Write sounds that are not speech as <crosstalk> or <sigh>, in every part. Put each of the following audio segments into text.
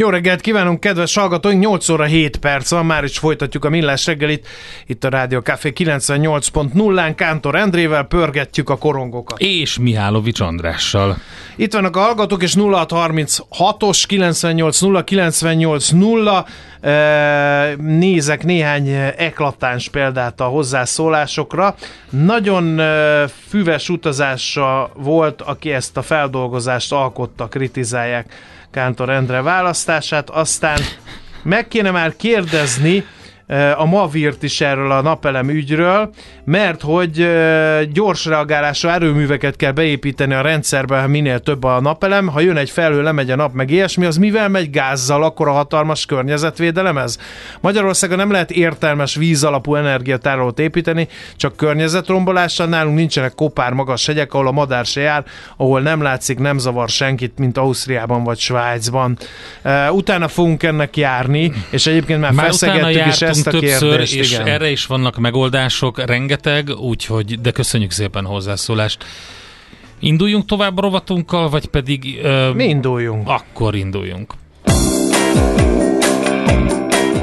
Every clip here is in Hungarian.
Jó reggelt kívánunk, kedves hallgatóink! 8 óra 7 perc van, már is folytatjuk a Millás reggelit. Itt a Rádió Café 98.0-án Kántor Endrével pörgetjük a korongokat. És Mihálovics Andrással. Itt vannak a hallgatók, és 0636-os 98 98 0 nézek néhány eklatáns példát a hozzászólásokra. Nagyon füves utazása volt, aki ezt a feldolgozást alkotta, kritizálják Kántor Endre választását, aztán meg kéne már kérdezni, a Mavirt is erről a napelem ügyről, mert hogy gyors reagálásra erőműveket kell beépíteni a rendszerbe, ha minél több a napelem. Ha jön egy felhő, lemegy a nap, meg ilyesmi, az mivel megy gázzal, akkor a hatalmas környezetvédelem ez? Magyarországon nem lehet értelmes víz alapú energiatárolót építeni, csak környezetrombolással. Nálunk nincsenek kopár magas hegyek, ahol a madár se jár, ahol nem látszik, nem zavar senkit, mint Ausztriában vagy Svájcban. Utána fogunk ennek járni, és egyébként már, már feszegettük is ezt a többször, kérdést. És igen. erre is vannak megoldások, rengeteg, úgyhogy, de köszönjük szépen a hozzászólást. Induljunk tovább a rovatunkkal, vagy pedig... Uh, Mi induljunk. Akkor induljunk.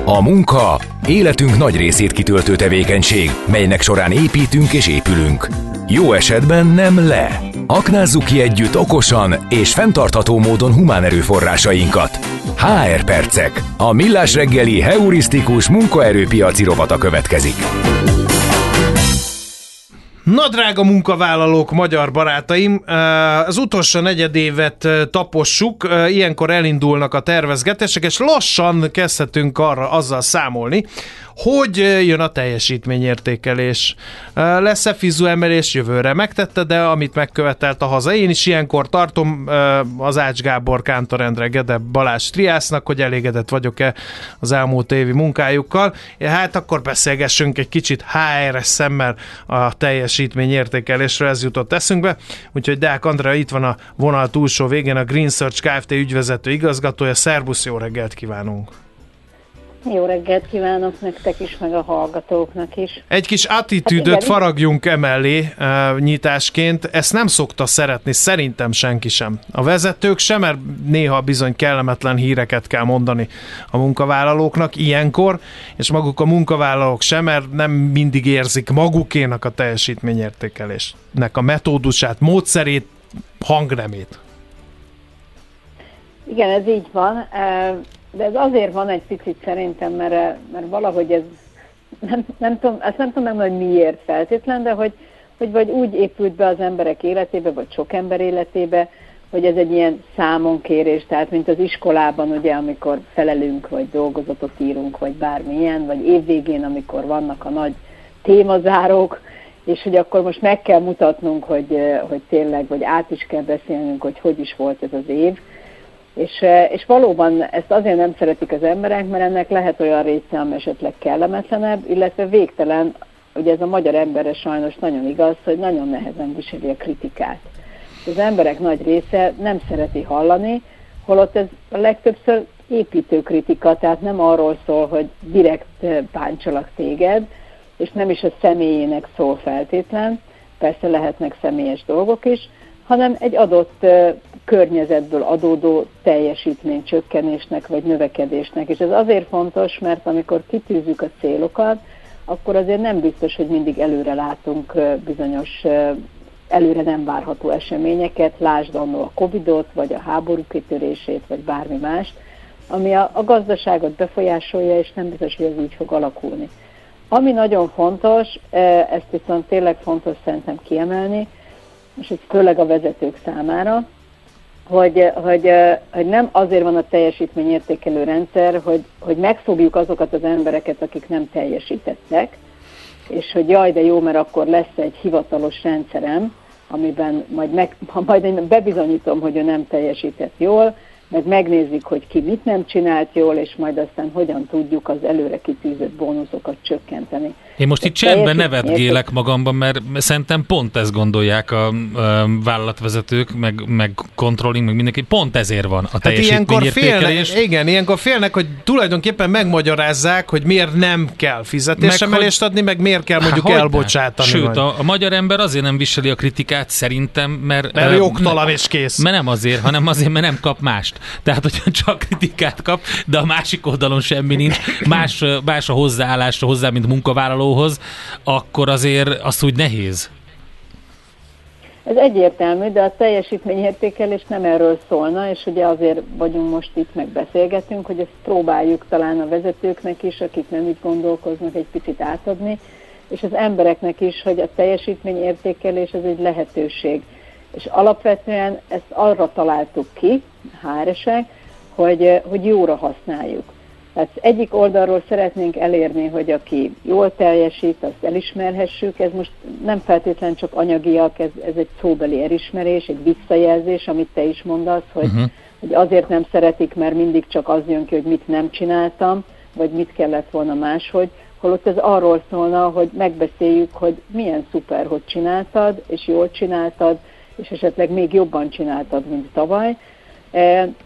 A munka életünk nagy részét kitöltő tevékenység, melynek során építünk és épülünk. Jó esetben nem le. Aknázzuk ki együtt okosan és fenntartható módon humán erőforrásainkat. HR Percek. A millás reggeli heurisztikus munkaerőpiaci rovata következik. Na, drága munkavállalók, magyar barátaim, az utolsó negyedévet tapossuk, ilyenkor elindulnak a tervezgetések, és lassan kezdhetünk arra azzal számolni, hogy jön a teljesítményértékelés. Lesz-e fizu emelés jövőre? Megtette, de amit megkövetelt a haza. Én is ilyenkor tartom az Ács Gábor, Kántor Endre, Gede, Balázs Triásznak, hogy elégedett vagyok-e az elmúlt évi munkájukkal. Hát akkor beszélgessünk egy kicsit HR-es szemmel a teljesítményértékelésről, ez jutott eszünkbe. Úgyhogy Deák Andrea itt van a vonal túlsó végén, a Green Search Kft. ügyvezető igazgatója. Szerbusz, jó reggelt kívánunk! Jó reggelt kívánok nektek is, meg a hallgatóknak is. Egy kis attitűdöt hát faragjunk emellé uh, nyitásként. Ezt nem szokta szeretni, szerintem senki sem. A vezetők sem, mert néha bizony kellemetlen híreket kell mondani a munkavállalóknak ilyenkor, és maguk a munkavállalók sem, mert nem mindig érzik magukénak a teljesítményértékelésnek a metódusát, módszerét, hangnemét. Igen, ez így van. De ez azért van egy picit szerintem, mert, mert valahogy ez, nem, nem tudom, ezt nem tudom meg, hogy miért feltétlen, de hogy, hogy vagy úgy épült be az emberek életébe, vagy sok ember életébe, hogy ez egy ilyen számonkérés, tehát mint az iskolában, ugye, amikor felelünk, vagy dolgozatot írunk, vagy bármilyen, vagy évvégén, amikor vannak a nagy témazárók, és hogy akkor most meg kell mutatnunk, hogy, hogy tényleg, vagy át is kell beszélnünk, hogy hogy is volt ez az év, és, eh, és valóban ezt azért nem szeretik az emberek, mert ennek lehet olyan része, ami esetleg kellemetlenebb, illetve végtelen, ugye ez a magyar emberre sajnos nagyon igaz, hogy nagyon nehezen viseli a kritikát. Az emberek nagy része nem szereti hallani, holott ez a legtöbbször építő kritika, tehát nem arról szól, hogy direkt eh, báncsolak téged, és nem is a személyének szól feltétlen, persze lehetnek személyes dolgok is, hanem egy adott környezetből adódó teljesítmény csökkenésnek vagy növekedésnek. És ez azért fontos, mert amikor kitűzzük a célokat, akkor azért nem biztos, hogy mindig előre látunk bizonyos előre nem várható eseményeket, lásd annó a Covidot, vagy a háború kitörését, vagy bármi mást, ami a, a gazdaságot befolyásolja, és nem biztos, hogy ez így fog alakulni. Ami nagyon fontos, ezt viszont tényleg fontos szerintem kiemelni, és ez főleg a vezetők számára, hogy, hogy, hogy nem azért van a teljesítményértékelő rendszer, hogy, hogy megfogjuk azokat az embereket, akik nem teljesítettek, és hogy jaj, de jó, mert akkor lesz egy hivatalos rendszerem, amiben majd, meg, majd én bebizonyítom, hogy ő nem teljesített jól, meg megnézik, hogy ki mit nem csinált jól, és majd aztán hogyan tudjuk az előre kitűzött bónuszokat csökkenteni. Én most itt csendben nevetgélek magamban, mert szerintem pont ezt gondolják a, a vállalatvezetők, meg, meg controlling, meg mindenki, pont ezért van a teljesítményértékelés. Hát igen, ilyenkor félnek, hogy tulajdonképpen megmagyarázzák, hogy miért nem kell fizetésemelést adni, meg miért kell mondjuk Há, elbocsátani. Sőt, a, a magyar ember azért nem viseli a kritikát szerintem, mert... Mert uh, jogtalan és kész. Mert nem azért, hanem azért, mert nem kap mást. Tehát, hogyha csak kritikát kap, de a másik oldalon semmi nincs, más, más a hozzáállásra hozzá, mint munkavállaló munkavállalóhoz, akkor azért az úgy nehéz. Ez egyértelmű, de a teljesítményértékelés nem erről szólna, és ugye azért vagyunk most itt, meg beszélgetünk, hogy ezt próbáljuk talán a vezetőknek is, akik nem így gondolkoznak, egy picit átadni, és az embereknek is, hogy a teljesítményértékelés ez egy lehetőség. És alapvetően ezt arra találtuk ki, HRS-ek, hogy, hogy jóra használjuk. Tehát egyik oldalról szeretnénk elérni, hogy aki jól teljesít, azt elismerhessük. Ez most nem feltétlen csak anyagiak, ez, ez egy szóbeli elismerés, egy visszajelzés, amit te is mondasz, hogy, uh-huh. hogy azért nem szeretik, mert mindig csak az jön ki, hogy mit nem csináltam, vagy mit kellett volna máshogy, holott ez arról szólna, hogy megbeszéljük, hogy milyen szuper, hogy csináltad, és jól csináltad, és esetleg még jobban csináltad, mint tavaly,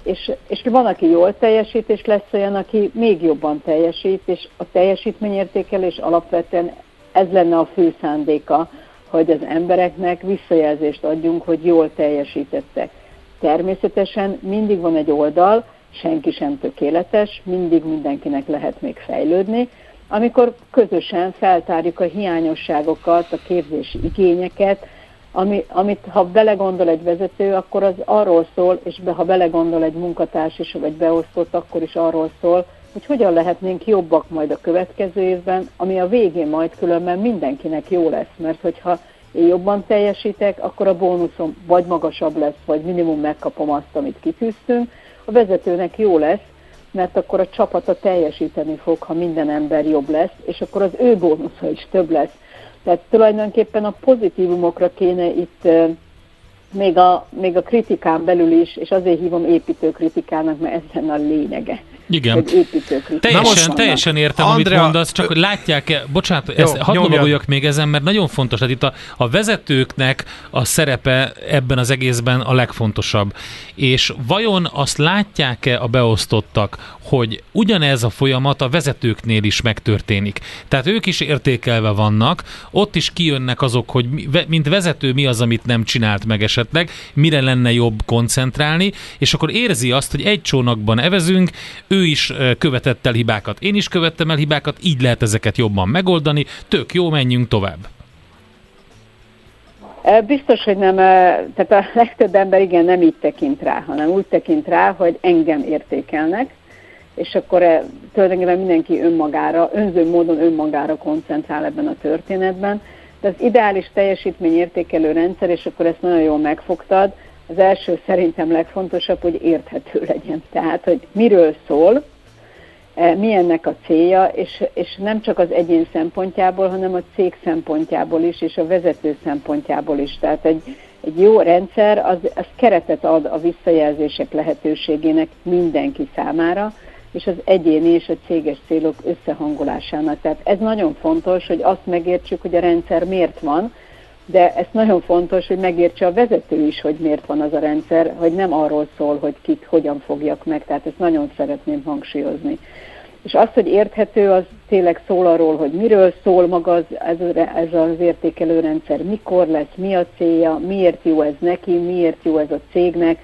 és, és van, aki jól teljesít, és lesz olyan, aki még jobban teljesít, és a teljesítményértékelés alapvetően ez lenne a fő szándéka, hogy az embereknek visszajelzést adjunk, hogy jól teljesítettek. Természetesen mindig van egy oldal, senki sem tökéletes, mindig mindenkinek lehet még fejlődni, amikor közösen feltárjuk a hiányosságokat, a képzési igényeket, ami, amit ha belegondol egy vezető, akkor az arról szól, és be, ha belegondol egy munkatárs is, vagy beosztott, akkor is arról szól, hogy hogyan lehetnénk jobbak majd a következő évben, ami a végén majd különben mindenkinek jó lesz, mert hogyha én jobban teljesítek, akkor a bónuszom vagy magasabb lesz, vagy minimum megkapom azt, amit kitűztünk. A vezetőnek jó lesz, mert akkor a csapata teljesíteni fog, ha minden ember jobb lesz, és akkor az ő bónusza is több lesz. Tehát tulajdonképpen a pozitívumokra kéne itt még a, még a kritikán belül is, és azért hívom építő kritikának, mert ez lenne a lényege. Igen. Teljesen, teljesen értem, Andrea, amit mondasz, csak hogy látják-e, bocsánat, jó, ezt hadd dolgoljak még ezen, mert nagyon fontos, hát itt a, a vezetőknek a szerepe ebben az egészben a legfontosabb. És vajon azt látják-e a beosztottak, hogy ugyanez a folyamat a vezetőknél is megtörténik. Tehát ők is értékelve vannak, ott is kijönnek azok, hogy mint vezető mi az, amit nem csinált meg esetleg, mire lenne jobb koncentrálni, és akkor érzi azt, hogy egy csónakban evezünk, ő is követett el hibákat, én is követtem el hibákat, így lehet ezeket jobban megoldani, tök jó, menjünk tovább. Biztos, hogy nem, tehát a legtöbb ember igen nem így tekint rá, hanem úgy tekint rá, hogy engem értékelnek, és akkor e, tulajdonképpen mindenki önmagára, önző módon önmagára koncentrál ebben a történetben. De az ideális teljesítményértékelő rendszer, és akkor ezt nagyon jól megfogtad, az első szerintem legfontosabb, hogy érthető legyen. Tehát, hogy miről szól, e, mi ennek a célja, és, és nem csak az egyén szempontjából, hanem a cég szempontjából is, és a vezető szempontjából is. Tehát egy, egy jó rendszer az, az keretet ad a visszajelzések lehetőségének mindenki számára, és az egyéni és a céges célok összehangolásának. Tehát ez nagyon fontos, hogy azt megértsük, hogy a rendszer miért van, de ez nagyon fontos, hogy megértse a vezető is, hogy miért van az a rendszer, hogy nem arról szól, hogy kit hogyan fogjak meg, tehát ezt nagyon szeretném hangsúlyozni. És az, hogy érthető, az tényleg szól arról, hogy miről szól maga az, ez, ez az értékelőrendszer, mikor lesz, mi a célja, miért jó ez neki, miért jó ez a cégnek,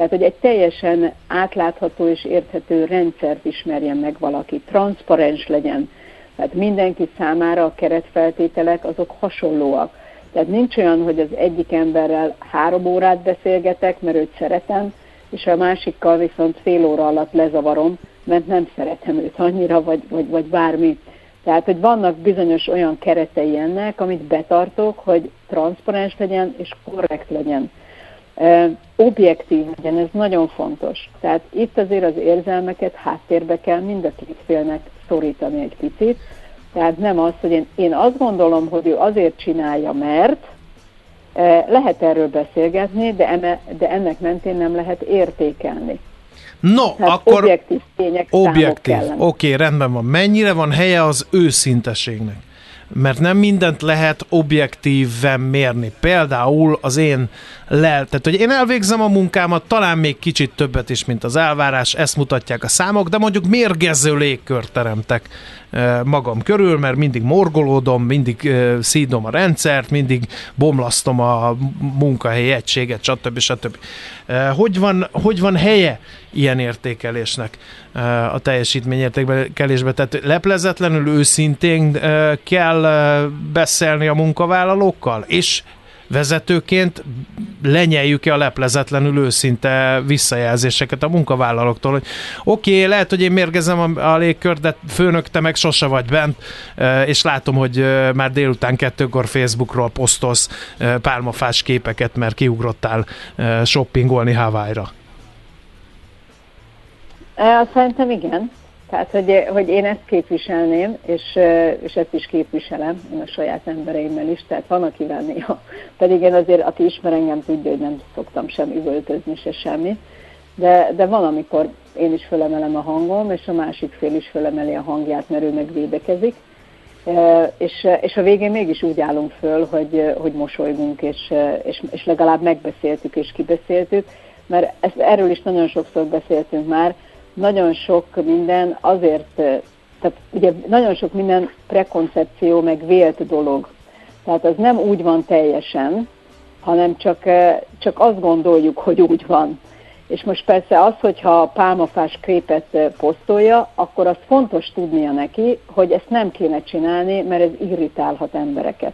tehát, hogy egy teljesen átlátható és érthető rendszert ismerjen meg valaki, transzparens legyen. Tehát mindenki számára a keretfeltételek azok hasonlóak. Tehát nincs olyan, hogy az egyik emberrel három órát beszélgetek, mert őt szeretem, és a másikkal viszont fél óra alatt lezavarom, mert nem szeretem őt annyira, vagy, vagy, vagy bármi. Tehát, hogy vannak bizonyos olyan keretei ennek, amit betartok, hogy transzparens legyen és korrekt legyen objektív legyen, ez nagyon fontos. Tehát itt azért az érzelmeket háttérbe kell mind a két félnek szorítani egy picit. Tehát nem az, hogy én, én azt gondolom, hogy ő azért csinálja, mert, Lehet erről beszélgetni, de, eme, de ennek mentén nem lehet értékelni. No, Tehát akkor objektív tények, objektív. Oké, okay, rendben van. Mennyire van helye az őszinteségnek? Mert nem mindent lehet objektíven mérni. Például az én lel, tehát hogy én elvégzem a munkámat, talán még kicsit többet is, mint az elvárás, ezt mutatják a számok, de mondjuk mérgező légkört teremtek magam körül, mert mindig morgolódom, mindig szídom a rendszert, mindig bomlasztom a munkahelyi egységet, stb. stb. Hogy van, hogy van helye ilyen értékelésnek a teljesítményértékelésbe? Tehát leplezetlenül őszintén kell beszélni a munkavállalókkal, és vezetőként lenyeljük-e a leplezetlenül őszinte visszajelzéseket a munkavállalóktól, hogy oké, okay, lehet, hogy én mérgezem a, a légkör, de főnök, te meg sose vagy bent, és látom, hogy már délután kettőkor Facebookról posztolsz pálmafás képeket, mert kiugrottál shoppingolni Hawaii-ra. Szerintem igen. Tehát, hogy, hogy én ezt képviselném, és, és ezt is képviselem, én a saját embereimmel is, tehát van, akivel néha. Pedig én azért, aki ismer engem, tudja, hogy nem szoktam sem üvöltözni, se semmi. De, de van, amikor én is fölemelem a hangom, és a másik fél is fölemeli a hangját, mert ő meg védekezik. És, és a végén mégis úgy állunk föl, hogy, hogy mosolygunk, és, és, és legalább megbeszéltük és kibeszéltük, mert ezt, erről is nagyon sokszor beszéltünk már, nagyon sok minden azért, tehát ugye nagyon sok minden prekoncepció, meg vélt dolog. Tehát az nem úgy van teljesen, hanem csak, csak azt gondoljuk, hogy úgy van. És most persze az, hogyha a pálmafás képet posztolja, akkor az fontos tudnia neki, hogy ezt nem kéne csinálni, mert ez irritálhat embereket.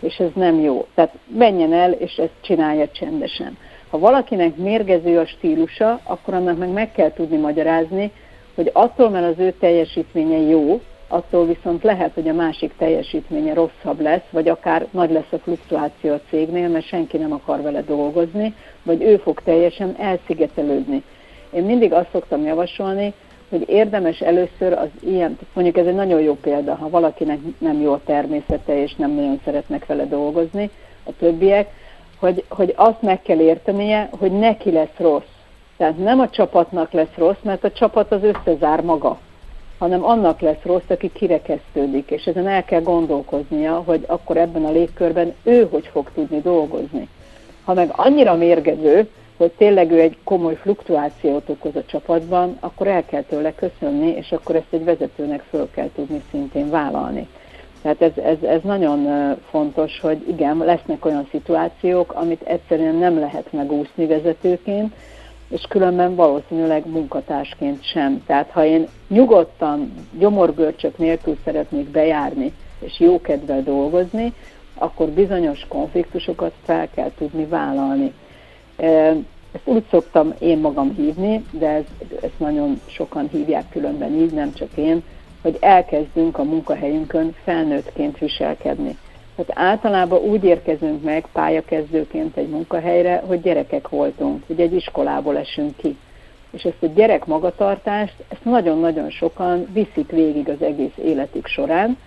És ez nem jó. Tehát menjen el, és ezt csinálja csendesen. Ha valakinek mérgező a stílusa, akkor annak meg meg kell tudni magyarázni, hogy attól, mert az ő teljesítménye jó, attól viszont lehet, hogy a másik teljesítménye rosszabb lesz, vagy akár nagy lesz a fluktuáció a cégnél, mert senki nem akar vele dolgozni, vagy ő fog teljesen elszigetelődni. Én mindig azt szoktam javasolni, hogy érdemes először az ilyen, mondjuk ez egy nagyon jó példa, ha valakinek nem jó a természete, és nem nagyon szeretnek vele dolgozni, a többiek, hogy, hogy azt meg kell értenie, hogy neki lesz rossz. Tehát nem a csapatnak lesz rossz, mert a csapat az összezár maga, hanem annak lesz rossz, aki kirekesztődik, és ezen el kell gondolkoznia, hogy akkor ebben a légkörben ő hogy fog tudni dolgozni. Ha meg annyira mérgező, hogy tényleg ő egy komoly fluktuációt okoz a csapatban, akkor el kell tőle köszönni, és akkor ezt egy vezetőnek föl kell tudni szintén vállalni. Tehát ez, ez, ez nagyon fontos, hogy igen, lesznek olyan szituációk, amit egyszerűen nem lehet megúszni vezetőként, és különben valószínűleg munkatársként sem. Tehát ha én nyugodtan, gyomorgörcsök nélkül szeretnék bejárni, és jókedvel dolgozni, akkor bizonyos konfliktusokat fel kell tudni vállalni. Ezt úgy szoktam én magam hívni, de ez, ezt nagyon sokan hívják különben így, nem csak én, hogy elkezdünk a munkahelyünkön felnőttként viselkedni. Tehát általában úgy érkezünk meg pályakezdőként egy munkahelyre, hogy gyerekek voltunk, hogy egy iskolából esünk ki. És ezt a gyerek magatartást, ezt nagyon-nagyon sokan viszik végig az egész életük során,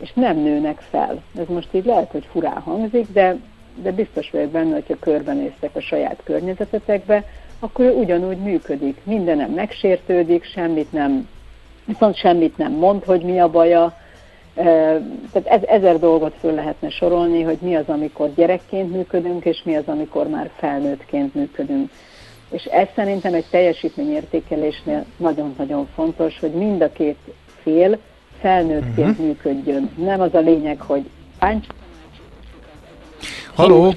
és nem nőnek fel. Ez most így lehet, hogy furá hangzik, de, de biztos vagyok benne, hogyha körbenéztek a saját környezetetekbe, akkor ő ugyanúgy működik. Mindenem megsértődik, semmit nem viszont semmit nem mond, hogy mi a baja. Tehát ez, ezer dolgot föl lehetne sorolni, hogy mi az, amikor gyerekként működünk, és mi az, amikor már felnőttként működünk. És ez szerintem egy teljesítményértékelésnél nagyon-nagyon fontos, hogy mind a két fél felnőttként uh-huh. működjön. Nem az a lényeg, hogy páncs. Haló!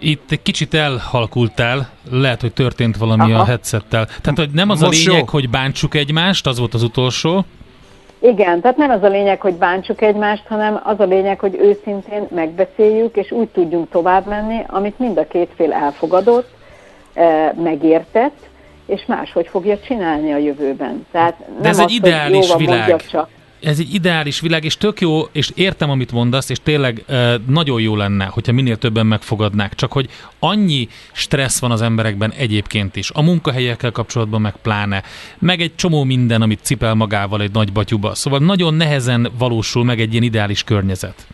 Itt egy kicsit elhalkultál, lehet, hogy történt valami Aha. a headsettel. Tehát, hogy nem az Most a lényeg, jó. hogy bántsuk egymást, az volt az utolsó. Igen, tehát nem az a lényeg, hogy bántsuk egymást, hanem az a lényeg, hogy őszintén megbeszéljük, és úgy tudjunk tovább menni, amit mind a két fél elfogadott, eh, megértett, és máshogy fogja csinálni a jövőben. Tehát nem De ez az, egy ideális világ. Csak ez egy ideális világ, és tök jó, és értem, amit mondasz, és tényleg nagyon jó lenne, hogyha minél többen megfogadnák, csak hogy annyi stressz van az emberekben egyébként is, a munkahelyekkel kapcsolatban meg pláne, meg egy csomó minden, amit cipel magával egy nagy batyuba, szóval nagyon nehezen valósul meg egy ilyen ideális környezet.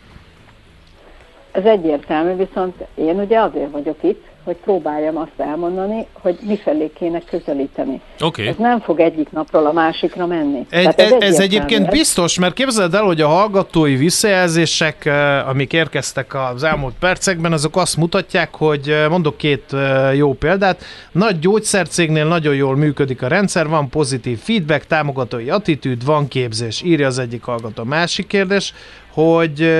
ez egyértelmű, viszont én ugye azért vagyok itt, hogy próbáljam azt elmondani, hogy mifelé kéne közelíteni. Okay. Ez nem fog egyik napról a másikra menni. Egy, ez, ez egyébként biztos, mert képzeld el, hogy a hallgatói visszajelzések, eh, amik érkeztek az elmúlt percekben, azok azt mutatják, hogy eh, mondok két jó példát. Nagy gyógyszercégnél nagyon jól működik a rendszer, van pozitív feedback, támogatói attitűd, van képzés, írja az egyik hallgató. Másik kérdés, hogy,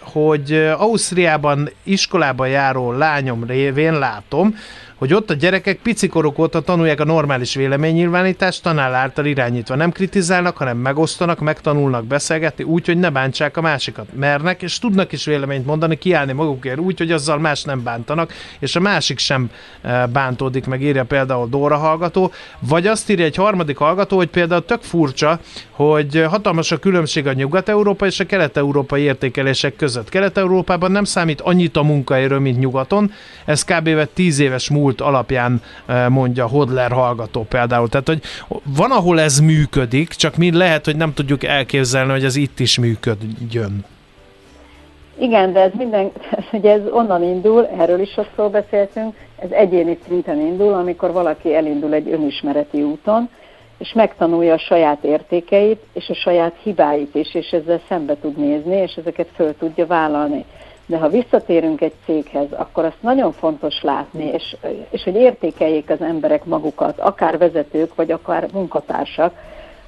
hogy Ausztriában iskolába járó lányom révén látom, hogy ott a gyerekek picikorok óta tanulják a normális véleménynyilvánítást, tanár által irányítva. Nem kritizálnak, hanem megosztanak, megtanulnak beszélgetni úgy, hogy ne bántsák a másikat. Mernek, és tudnak is véleményt mondani, kiállni magukért úgy, hogy azzal más nem bántanak, és a másik sem e, bántódik meg, írja például Dóra hallgató. Vagy azt írja egy harmadik hallgató, hogy például tök furcsa, hogy hatalmas a különbség a nyugat-európa és a kelet-európai értékelések között. Kelet-európában nem számít annyit a munkaerő, mint nyugaton. Ez kb. 10 éves múlt múlt alapján eh, mondja Hodler hallgató például. Tehát, hogy van, ahol ez működik, csak mi lehet, hogy nem tudjuk elképzelni, hogy ez itt is működjön. Igen, de ez minden, <laughs> ugye ez onnan indul, erről is sokszor beszéltünk, ez egyéni szinten indul, amikor valaki elindul egy önismereti úton, és megtanulja a saját értékeit, és a saját hibáit is, és ezzel szembe tud nézni, és ezeket föl tudja vállalni. De ha visszatérünk egy céghez, akkor azt nagyon fontos látni, és, és hogy értékeljék az emberek magukat, akár vezetők, vagy akár munkatársak,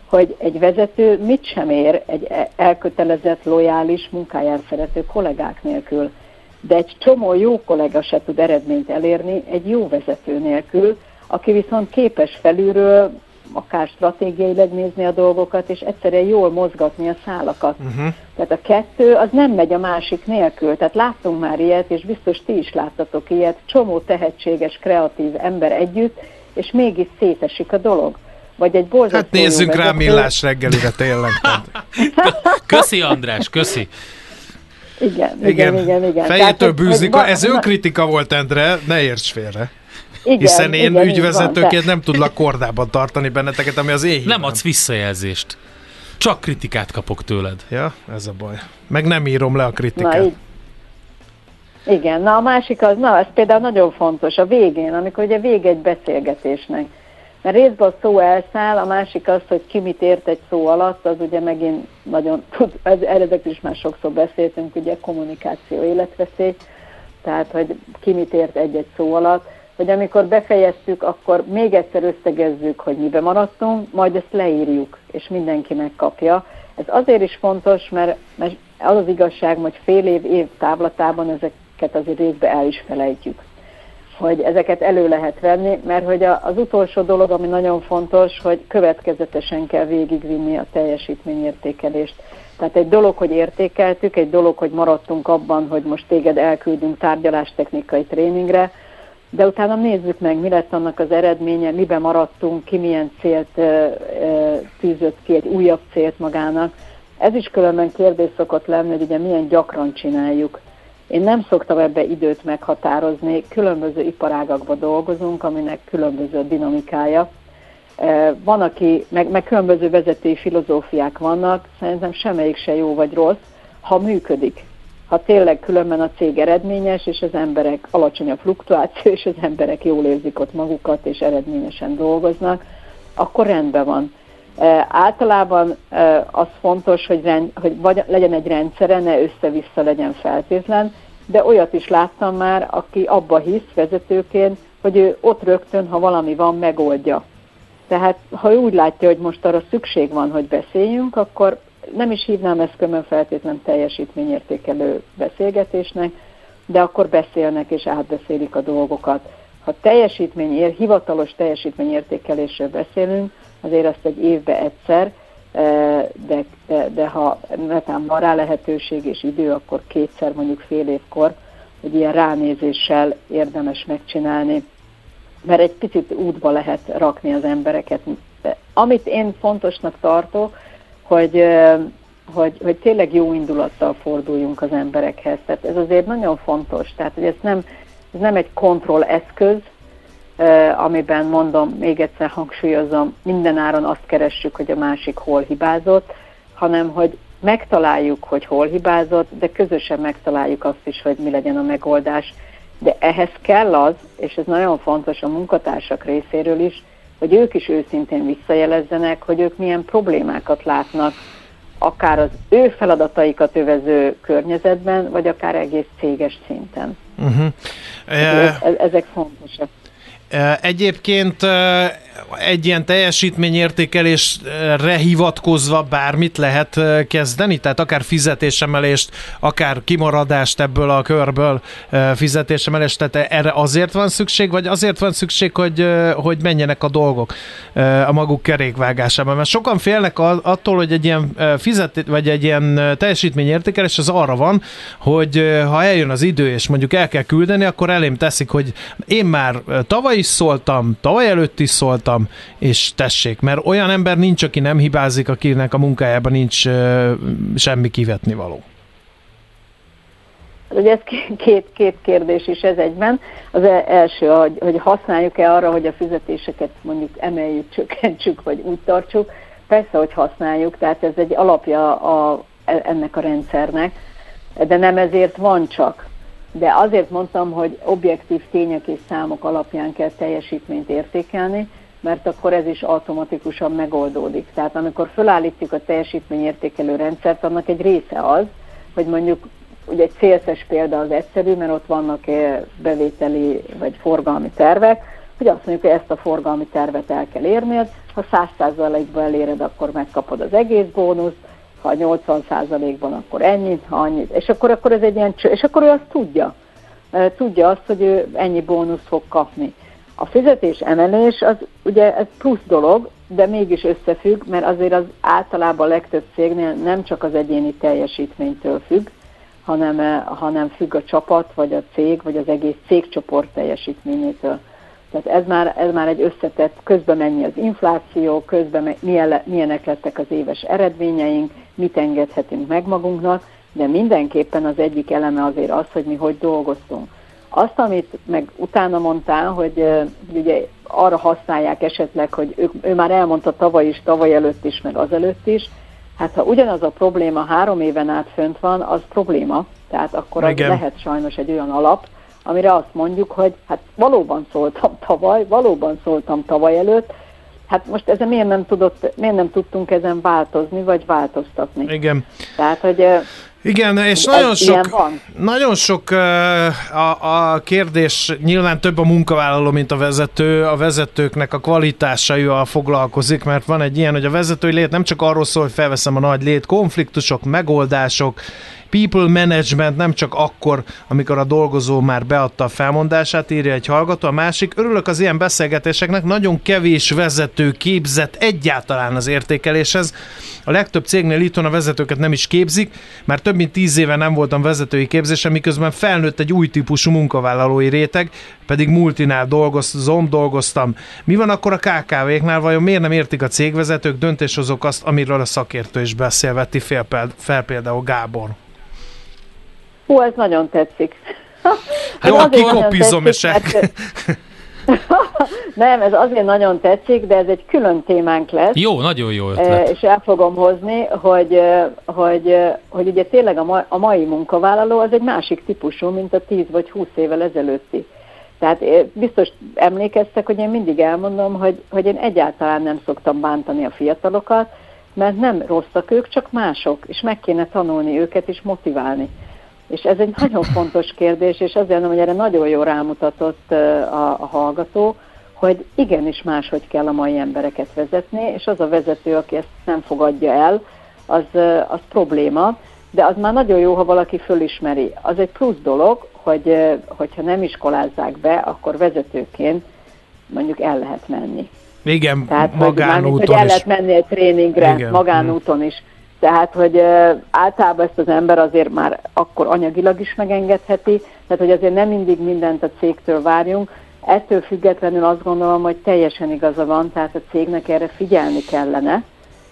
hogy egy vezető mit sem ér egy elkötelezett, lojális, munkáján szerető kollégák nélkül. De egy csomó jó kollega se tud eredményt elérni egy jó vezető nélkül, aki viszont képes felülről akár stratégiailag nézni a dolgokat, és egyszerűen jól mozgatni a szálakat. Uh-huh. Tehát a kettő az nem megy a másik nélkül. Tehát láttunk már ilyet, és biztos ti is láttatok ilyet, csomó tehetséges, kreatív ember együtt, és mégis szétesik a dolog. Vagy egy borzasztó Hát nézzünk rá millás reggelire tényleg. <laughs> köszi András, köszi. Igen, igen, igen. igen, igen. Fejétől bűzik. Ez önkritika volt, Endre, ne érts félre. Igen, Hiszen én igen, ügyvezetőként nem tudlak kordában tartani benneteket, ami az én Nem adsz visszajelzést. Csak kritikát kapok tőled. Ja, ez a baj. Meg nem írom le a kritikát. Na, így. Igen, na a másik az, na ez például nagyon fontos, a végén, amikor ugye vége egy beszélgetésnek. Mert részben a szó elszáll, a másik az, hogy ki mit ért egy szó alatt, az ugye megint nagyon, <laughs> ez, eredetileg is már sokszor beszéltünk, ugye kommunikáció életveszély, tehát hogy ki mit ért egy-egy szó alatt hogy amikor befejeztük, akkor még egyszer összegezzük, hogy mibe maradtunk, majd ezt leírjuk, és mindenki megkapja. Ez azért is fontos, mert, mert az az igazság, hogy fél év, év távlatában ezeket azért részbe el is felejtjük. Hogy ezeket elő lehet venni, mert hogy az utolsó dolog, ami nagyon fontos, hogy következetesen kell végigvinni a teljesítményértékelést. Tehát egy dolog, hogy értékeltük, egy dolog, hogy maradtunk abban, hogy most téged elküldünk tárgyalástechnikai tréningre, de utána nézzük meg, mi lett annak az eredménye, miben maradtunk, ki milyen célt tűzött ki, egy újabb célt magának. Ez is különben kérdés szokott lenni, hogy ugye milyen gyakran csináljuk. Én nem szoktam ebbe időt meghatározni, különböző iparágakban dolgozunk, aminek különböző dinamikája. Van, aki, meg, meg különböző vezetői filozófiák vannak, szerintem semmelyik se jó vagy rossz, ha működik ha tényleg különben a cég eredményes, és az emberek alacsony a fluktuáció, és az emberek jól érzik ott magukat, és eredményesen dolgoznak, akkor rendben van. E, általában e, az fontos, hogy, rend, hogy vagy legyen egy rendszere, ne össze-vissza legyen feltétlen, de olyat is láttam már, aki abba hisz vezetőként, hogy ő ott rögtön, ha valami van, megoldja. Tehát ha ő úgy látja, hogy most arra szükség van, hogy beszéljünk, akkor nem is hívnám ezt kömön feltétlen teljesítményértékelő beszélgetésnek, de akkor beszélnek és átbeszélik a dolgokat. Ha teljesítmény, hivatalos teljesítményértékelésről beszélünk, azért azt egy évbe egyszer, eh, de, de, de ha netán van rá lehetőség és idő, akkor kétszer mondjuk fél évkor, hogy ilyen ránézéssel érdemes megcsinálni, mert egy picit útba lehet rakni az embereket. De amit én fontosnak tartok, hogy, hogy, hogy tényleg jó indulattal forduljunk az emberekhez. Tehát ez azért nagyon fontos. Tehát, hogy ez nem, ez nem egy kontrolleszköz, amiben mondom, még egyszer hangsúlyozom, minden áron azt keressük, hogy a másik hol hibázott, hanem hogy megtaláljuk, hogy hol hibázott, de közösen megtaláljuk azt is, hogy mi legyen a megoldás. De ehhez kell az, és ez nagyon fontos a munkatársak részéről is, hogy ők is őszintén visszajelezzenek, hogy ők milyen problémákat látnak, akár az ő feladataikat övező környezetben, vagy akár egész céges szinten. Uh-huh. ezek fontosak. Egyébként egy ilyen teljesítményértékelésre hivatkozva bármit lehet kezdeni? Tehát akár fizetésemelést, akár kimaradást ebből a körből fizetésemelést, tehát erre azért van szükség, vagy azért van szükség, hogy, hogy menjenek a dolgok a maguk kerékvágásában? Mert sokan félnek attól, hogy egy ilyen fizet, vagy egy ilyen teljesítményértékelés az arra van, hogy ha eljön az idő, és mondjuk el kell küldeni, akkor elém teszik, hogy én már tavaly is szóltam, tavaly előtt is szóltam, és tessék, mert olyan ember nincs, aki nem hibázik, akinek a munkájában nincs uh, semmi kivetni való. Ugye ez két, két kérdés is ez egyben. Az e-, első, hogy, hogy használjuk-e arra, hogy a fizetéseket mondjuk emeljük, csökkentsük, vagy úgy tartsuk. Persze, hogy használjuk, tehát ez egy alapja a, e-, ennek a rendszernek, de nem ezért van csak de azért mondtam, hogy objektív tények és számok alapján kell teljesítményt értékelni, mert akkor ez is automatikusan megoldódik. Tehát amikor felállítjuk a teljesítményértékelő rendszert, annak egy része az, hogy mondjuk ugye egy célszes példa az egyszerű, mert ott vannak eh, bevételi vagy forgalmi tervek, hogy azt mondjuk, hogy ezt a forgalmi tervet el kell érned, ha 100%-ba eléred, akkor megkapod az egész bónuszt, ha 80%-ban, akkor ennyit, ha annyit, és akkor, akkor ez egy ilyen, és akkor ő azt tudja. Tudja azt, hogy ő ennyi bónusz fog kapni. A fizetés emelés az ugye ez plusz dolog, de mégis összefügg, mert azért az általában a legtöbb cégnél nem csak az egyéni teljesítménytől függ, hanem, hanem függ a csapat, vagy a cég, vagy az egész cégcsoport teljesítményétől. Tehát ez már, ez már egy összetett, közben mennyi az infláció, közben milyen, milyenek lettek az éves eredményeink, mit engedhetünk meg magunknak, de mindenképpen az egyik eleme azért az, hogy mi hogy dolgoztunk. Azt, amit meg utána mondtál, hogy, ugye arra használják esetleg, hogy ő, ő már elmondta tavaly is, tavaly előtt is, meg azelőtt is, hát ha ugyanaz a probléma három éven át fönt van, az probléma, tehát akkor az lehet sajnos egy olyan alap, amire azt mondjuk, hogy hát valóban szóltam tavaly, valóban szóltam tavaly előtt, hát most ezen miért nem, tudott, miért nem tudtunk ezen változni, vagy változtatni? Igen. Tehát, hogy igen, és nagyon sok, nagyon sok a, a kérdés, nyilván több a munkavállaló, mint a vezető, a vezetőknek a kvalitásaival foglalkozik, mert van egy ilyen, hogy a vezetői lét nem csak arról szól, hogy felveszem a nagy lét, konfliktusok, megoldások, people management nem csak akkor, amikor a dolgozó már beadta a felmondását, írja egy hallgató. A másik, örülök az ilyen beszélgetéseknek, nagyon kevés vezető képzett egyáltalán az értékeléshez. A legtöbb cégnél itthon a vezetőket nem is képzik, mert több mint tíz éve nem voltam vezetői képzésen, miközben felnőtt egy új típusú munkavállalói réteg, pedig multinál dolgozom, dolgoztam. Mi van akkor a KKV-knál, vajon miért nem értik a cégvezetők, döntéshozók azt, amiről a szakértő is beszél, vetti fel, fel például Gábor? Hú, ez nagyon tetszik. Hát Jó, kikopizom, és <laughs> Nem, ez azért nagyon tetszik, de ez egy külön témánk lesz. Jó, nagyon jó ötlet. És el fogom hozni, hogy, hogy, hogy ugye tényleg a, ma, a mai munkavállaló az egy másik típusú, mint a 10 vagy 20 évvel ezelőtti. Tehát biztos emlékeztek, hogy én mindig elmondom, hogy, hogy én egyáltalán nem szoktam bántani a fiatalokat, mert nem rosszak ők, csak mások, és meg kéne tanulni őket és motiválni. És ez egy nagyon fontos kérdés, és azért mondom, hogy erre nagyon jól rámutatott a, a hallgató, hogy igenis máshogy kell a mai embereket vezetni, és az a vezető, aki ezt nem fogadja el, az, az probléma, de az már nagyon jó, ha valaki fölismeri. Az egy plusz dolog, hogy hogyha nem iskolázzák be, akkor vezetőként mondjuk el lehet menni. Igen, Tehát, magánúton hogy, hogy el lehet menni egy tréningre, Igen. magánúton is. Tehát, hogy általában ezt az ember azért már akkor anyagilag is megengedheti, tehát, hogy azért nem mindig mindent a cégtől várjunk. Ettől függetlenül azt gondolom, hogy teljesen igaza van, tehát a cégnek erre figyelni kellene,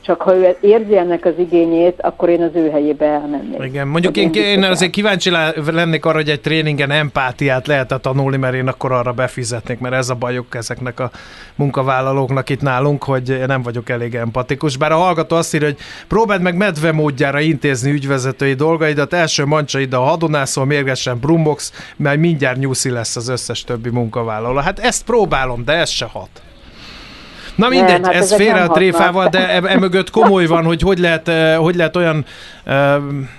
csak ha ő érzi ennek az igényét, akkor én az ő helyébe elmennék. Igen, mondjuk én, én, én azért kíváncsi lennék arra, hogy egy tréningen empátiát lehet tanulni, mert én akkor arra befizetnék, mert ez a bajuk ezeknek a munkavállalóknak itt nálunk, hogy nem vagyok elég empatikus. Bár a hallgató azt írja, hogy próbáld meg medve módjára intézni ügyvezetői dolgaidat, első ide a hadonászol, mérgesen brumbox, mert mindjárt nyuszi lesz az összes többi munkavállaló. Hát ezt próbálom, de ez se hat. Na mindegy, nem, hát ez félre a tréfával, de emögött e komoly van, hogy hogy lehet, eh, hogy lehet olyan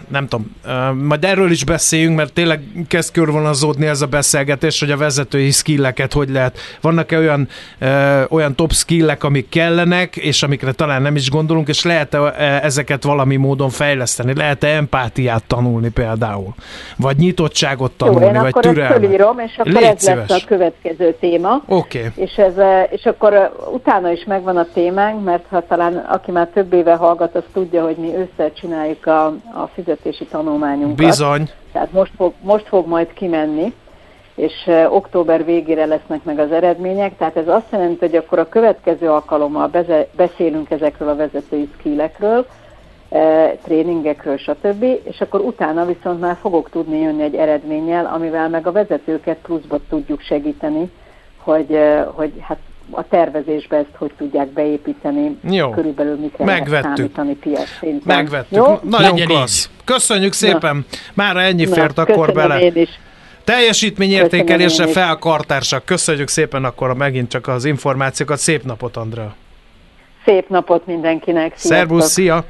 nem tudom, majd erről is beszéljünk, mert tényleg kezd körvonalazódni ez a beszélgetés, hogy a vezetői skilleket hogy lehet. Vannak-e olyan, olyan top skillek, amik kellenek, és amikre talán nem is gondolunk, és lehet-e ezeket valami módon fejleszteni? Lehet-e empátiát tanulni például? Vagy nyitottságot tanulni, Jó, én vagy türelmet? fölírom, és akkor Légy ez szíves. lesz a következő téma. Oké. Okay. És, ez, és akkor utána is megvan a témánk, mert ha talán aki már több éve hallgat, az tudja, hogy mi összecsináljuk a a, fizetési tanulmányunkat. Bizony. Tehát most fog, most fog majd kimenni, és október végére lesznek meg az eredmények, tehát ez azt jelenti, hogy akkor a következő alkalommal beze, beszélünk ezekről a vezetői skillekről, uh, tréningekről, stb., és akkor utána viszont már fogok tudni jönni egy eredménnyel, amivel meg a vezetőket pluszba tudjuk segíteni, hogy, hogy hát a tervezésbe ezt hogy tudják beépíteni, Jó. körülbelül mikre Megvettük. számítani piac szinten. Megvettük. Jó? Nagyon Legyen klassz. Így. Köszönjük szépen. Na. Mára ennyi Na, fért akkor bele. Én is. Teljesítményértékelésre fel kartársak. Köszönjük szépen akkor megint csak az információkat. Szép napot, Andrea. Szép napot mindenkinek. Szervusz, szia!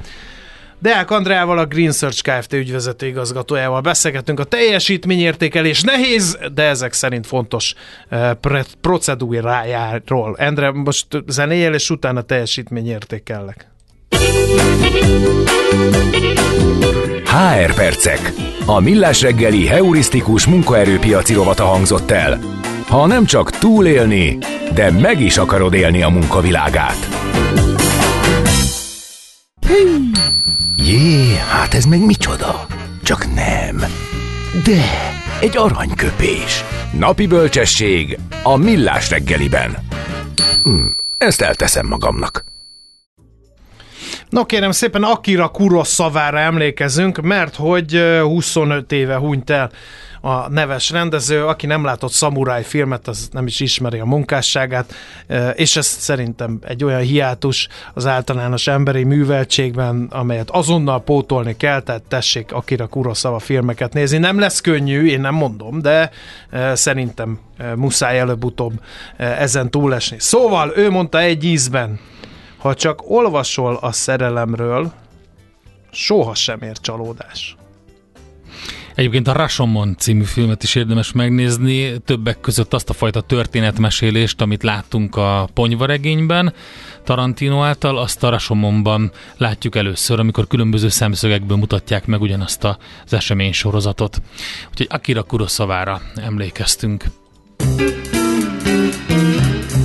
Deák Andreával, a Green Search Kft. ügyvezető igazgatójával beszélgetünk a teljesítményértékelés nehéz, de ezek szerint fontos uh, procedúrájáról. Endre, most zenéjel, és utána teljesítményértékellek. HR Percek. A millás reggeli heurisztikus munkaerőpiaci rovata hangzott el. Ha nem csak túlélni, de meg is akarod élni a munkavilágát. Jé, hát ez meg micsoda? Csak nem. De, egy aranyköpés. Napi bölcsesség a millás reggeliben. Hm, ezt elteszem magamnak. No kérem szépen Akira Kuroszavára emlékezünk, mert hogy 25 éve hunyt el a neves rendező, aki nem látott szamuráj filmet, az nem is ismeri a munkásságát, és ez szerintem egy olyan hiátus az általános emberi műveltségben, amelyet azonnal pótolni kell, tehát tessék Akira Kurosawa filmeket nézni. Nem lesz könnyű, én nem mondom, de szerintem muszáj előbb-utóbb ezen túlesni. Szóval ő mondta egy ízben, ha csak olvasol a szerelemről, soha sem ér csalódás. Egyébként a Rashomon című filmet is érdemes megnézni, többek között azt a fajta történetmesélést, amit láttunk a ponyvaregényben, Tarantino által, azt a Rashomonban látjuk először, amikor különböző szemszögekből mutatják meg ugyanazt az esemény sorozatot. Úgyhogy Akira Kurosavára emlékeztünk.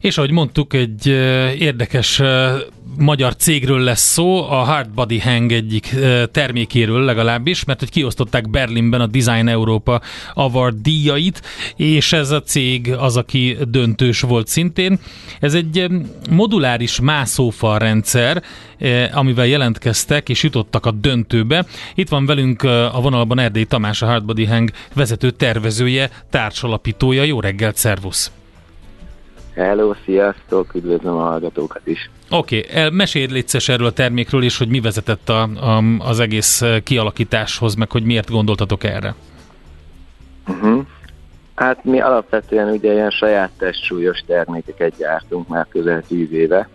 És ahogy mondtuk, egy érdekes magyar cégről lesz szó, a Hard Body Hang egyik termékéről legalábbis, mert hogy kiosztották Berlinben a Design Európa Award díjait, és ez a cég az, aki döntős volt szintén. Ez egy moduláris mászófal rendszer, amivel jelentkeztek és jutottak a döntőbe. Itt van velünk a vonalban Erdély Tamás, a Hard Body Hang vezető tervezője, társalapítója. Jó reggelt, szervusz! Hello, sziasztok, üdvözlöm a hallgatókat is. Oké, okay. mesélj légy erről a termékről is, hogy mi vezetett a, a, az egész kialakításhoz, meg hogy miért gondoltatok erre. Uh-huh. Hát mi alapvetően ugye ilyen saját testsúlyos termékeket gyártunk már közel tíz éve.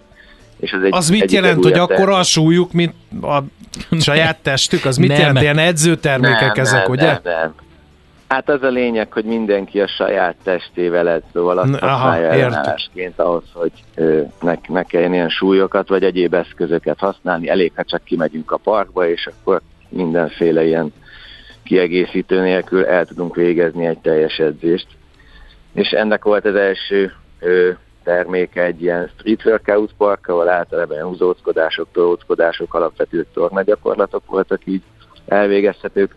És az, egy, az mit jelent, hogy akkor a súlyuk, mint a <laughs> saját testük? Az mit nem. jelent? Ilyen edzőtermékek nem, ezek, nem, ugye? Nem, nem. Hát az a lényeg, hogy mindenki a saját testével edz, szóval azt használja ellenállásként ahhoz, hogy ö, ne, ne kelljen ilyen súlyokat vagy egyéb eszközöket használni. Elég, ha csak kimegyünk a parkba, és akkor mindenféle ilyen kiegészítő nélkül el tudunk végezni egy teljes edzést. És ennek volt az első terméke egy ilyen street workout park, ahol általában húzóckodások, tolóckodások, alapvető tornagyakorlatok voltak így elvégezhetők,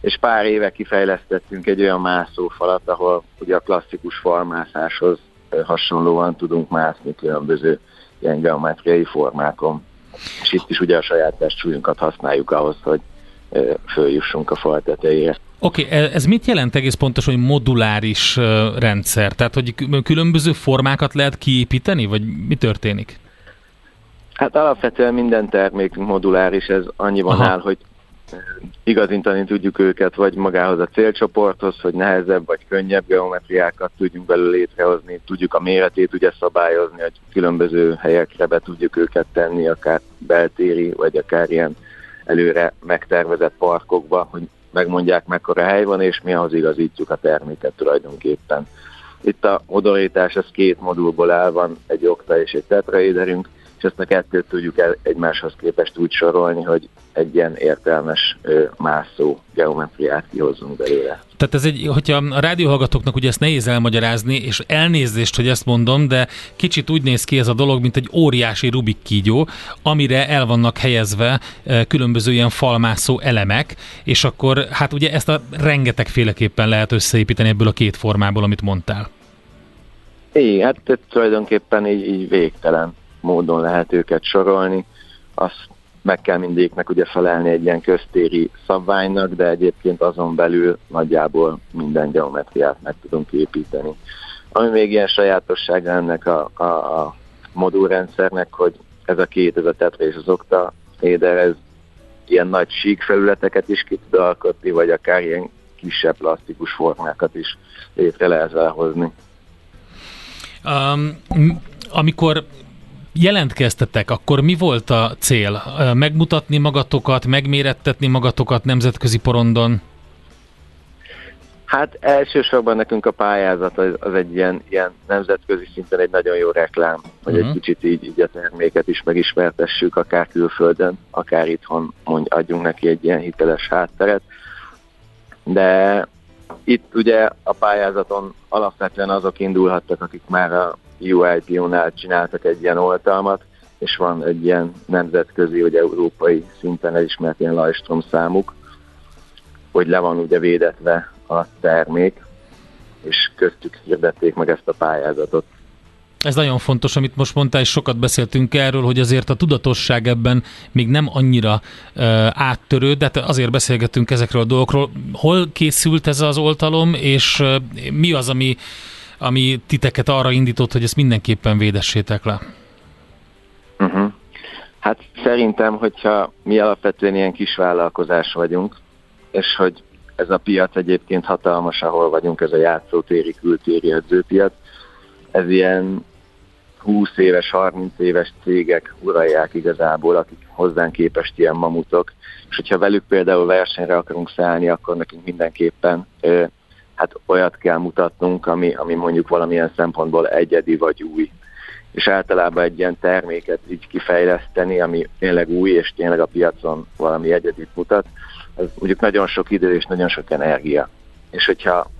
és pár éve kifejlesztettünk egy olyan mászófalat, ahol ugye a klasszikus falmászáshoz hasonlóan tudunk mászni különböző ilyen geometriai formákon. És itt is ugye a saját testsúlyunkat használjuk ahhoz, hogy följussunk a fal tetejére. Oké, okay, ez mit jelent egész pontosan, hogy moduláris rendszer? Tehát, hogy különböző formákat lehet kiépíteni, vagy mi történik? Hát alapvetően minden termékünk moduláris, ez annyiban Aha. áll, hogy igazintani tudjuk őket, vagy magához a célcsoporthoz, hogy nehezebb vagy könnyebb geometriákat tudjunk belőle létrehozni, tudjuk a méretét ugye szabályozni, hogy különböző helyekre be tudjuk őket tenni, akár beltéri, vagy akár ilyen előre megtervezett parkokba, hogy megmondják mekkora hely van, és mi ahhoz igazítjuk a terméket tulajdonképpen. Itt a modorítás az két modulból áll, van egy okta és egy tetraéderünk, és ezt a kettőt tudjuk el egymáshoz képest úgy sorolni, hogy egy ilyen értelmes mászó geometriát kihozzunk belőle. Tehát ez egy, hogyha a rádióhallgatóknak ugye ezt nehéz elmagyarázni, és elnézést, hogy ezt mondom, de kicsit úgy néz ki ez a dolog, mint egy óriási Rubik kígyó, amire el vannak helyezve különböző ilyen falmászó elemek, és akkor hát ugye ezt a rengetegféleképpen lehet összeépíteni ebből a két formából, amit mondtál. Igen, hát tulajdonképpen így, így végtelen módon lehet őket sorolni. Azt meg kell mindéknek ugye felelni egy ilyen köztéri szabványnak, de egyébként azon belül nagyjából minden geometriát meg tudunk építeni. Ami még ilyen sajátossága ennek a, a, a modulrendszernek, hogy ez a két, ez a tetra és az okta éder, ez ilyen nagy sík felületeket is ki tud alkotni, vagy akár ilyen kisebb plastikus formákat is létre lehet hozni. Um, amikor jelentkeztetek, akkor mi volt a cél? Megmutatni magatokat, megmérettetni magatokat nemzetközi porondon? Hát elsősorban nekünk a pályázat az, az egy ilyen, ilyen nemzetközi szinten egy nagyon jó reklám, hogy uh-huh. egy mhm. kicsit így, így a terméket is megismertessük, akár külföldön, akár itthon mondj, adjunk neki egy ilyen hiteles hátteret. De itt ugye a pályázaton alapvetően azok indulhattak, akik már a UIPO-nál csináltak egy ilyen oltalmat, és van egy ilyen nemzetközi, vagy európai szinten elismert ilyen Lajstrom számuk, hogy le van ugye védetve a termék, és köztük hirdették meg ezt a pályázatot. Ez nagyon fontos, amit most mondtál, és sokat beszéltünk erről, hogy azért a tudatosság ebben még nem annyira uh, áttörő, de hát azért beszélgetünk ezekről a dolgokról. Hol készült ez az oltalom, és uh, mi az, ami ami titeket arra indított, hogy ezt mindenképpen védessétek le? Uh-huh. Hát szerintem, hogyha mi alapvetően ilyen kis vállalkozás vagyunk, és hogy ez a piac egyébként hatalmas, ahol vagyunk, ez a játszótéri, kültéri edzőpiac, ez ilyen 20 éves, 30 éves cégek uralják igazából, akik hozzánk képest ilyen mamutok, és hogyha velük például versenyre akarunk szállni, akkor nekünk mindenképpen hát olyat kell mutatnunk, ami, ami mondjuk valamilyen szempontból egyedi vagy új. És általában egy ilyen terméket így kifejleszteni, ami tényleg új, és tényleg a piacon valami egyedit mutat, az mondjuk nagyon sok idő és nagyon sok energia. És hogyha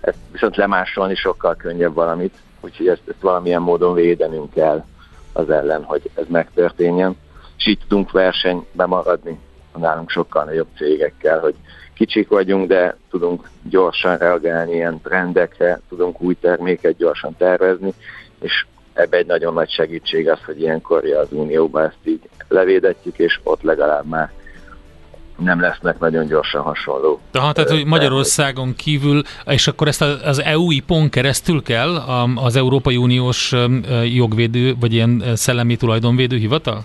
ezt viszont lemásolni sokkal könnyebb valamit, úgyhogy ezt, ezt valamilyen módon védenünk kell az ellen, hogy ez megtörténjen. És így tudunk versenybe maradni nálunk sokkal nagyobb cégekkel, hogy kicsik vagyunk, de tudunk gyorsan reagálni ilyen trendekre, tudunk új terméket gyorsan tervezni, és ebbe egy nagyon nagy segítség az, hogy ilyenkor az Unióban ezt így levédetjük, és ott legalább már nem lesznek nagyon gyorsan hasonló. Aha, tehát, hogy Magyarországon kívül, és akkor ezt az EU-IPON keresztül kell az Európai Uniós jogvédő, vagy ilyen szellemi tulajdonvédő hivatal?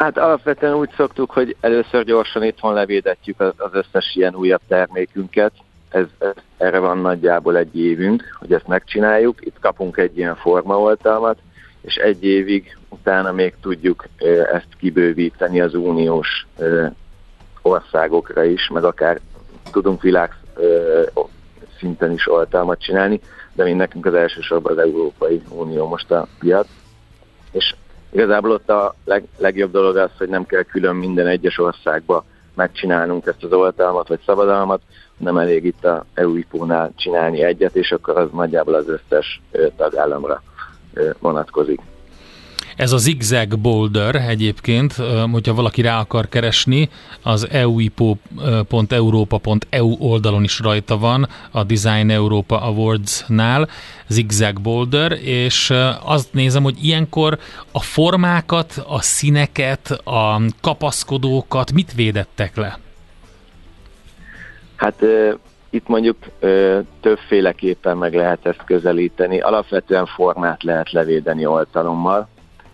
Hát alapvetően úgy szoktuk, hogy először gyorsan itthon levédetjük az összes ilyen újabb termékünket. Ez, ez, erre van nagyjából egy évünk, hogy ezt megcsináljuk. Itt kapunk egy ilyen formaoltalmat, és egy évig utána még tudjuk ezt kibővíteni az uniós országokra is, meg akár tudunk világ szinten is oltalmat csinálni, de mi nekünk az elsősorban az Európai Unió most a piac. És Igazából ott a leg, legjobb dolog az, hogy nem kell külön minden egyes országba megcsinálnunk ezt az oltalmat vagy szabadalmat, nem elég itt a EU-IPO-nál csinálni egyet, és akkor az nagyjából az összes tagállamra vonatkozik. Ez a zigzag boulder egyébként, hogyha valaki rá akar keresni, az euipo.europa.eu oldalon is rajta van, a Design Europa Awards-nál, zigzag boulder, és azt nézem, hogy ilyenkor a formákat, a színeket, a kapaszkodókat mit védettek le? Hát itt mondjuk többféleképpen meg lehet ezt közelíteni. Alapvetően formát lehet levédeni oltalommal,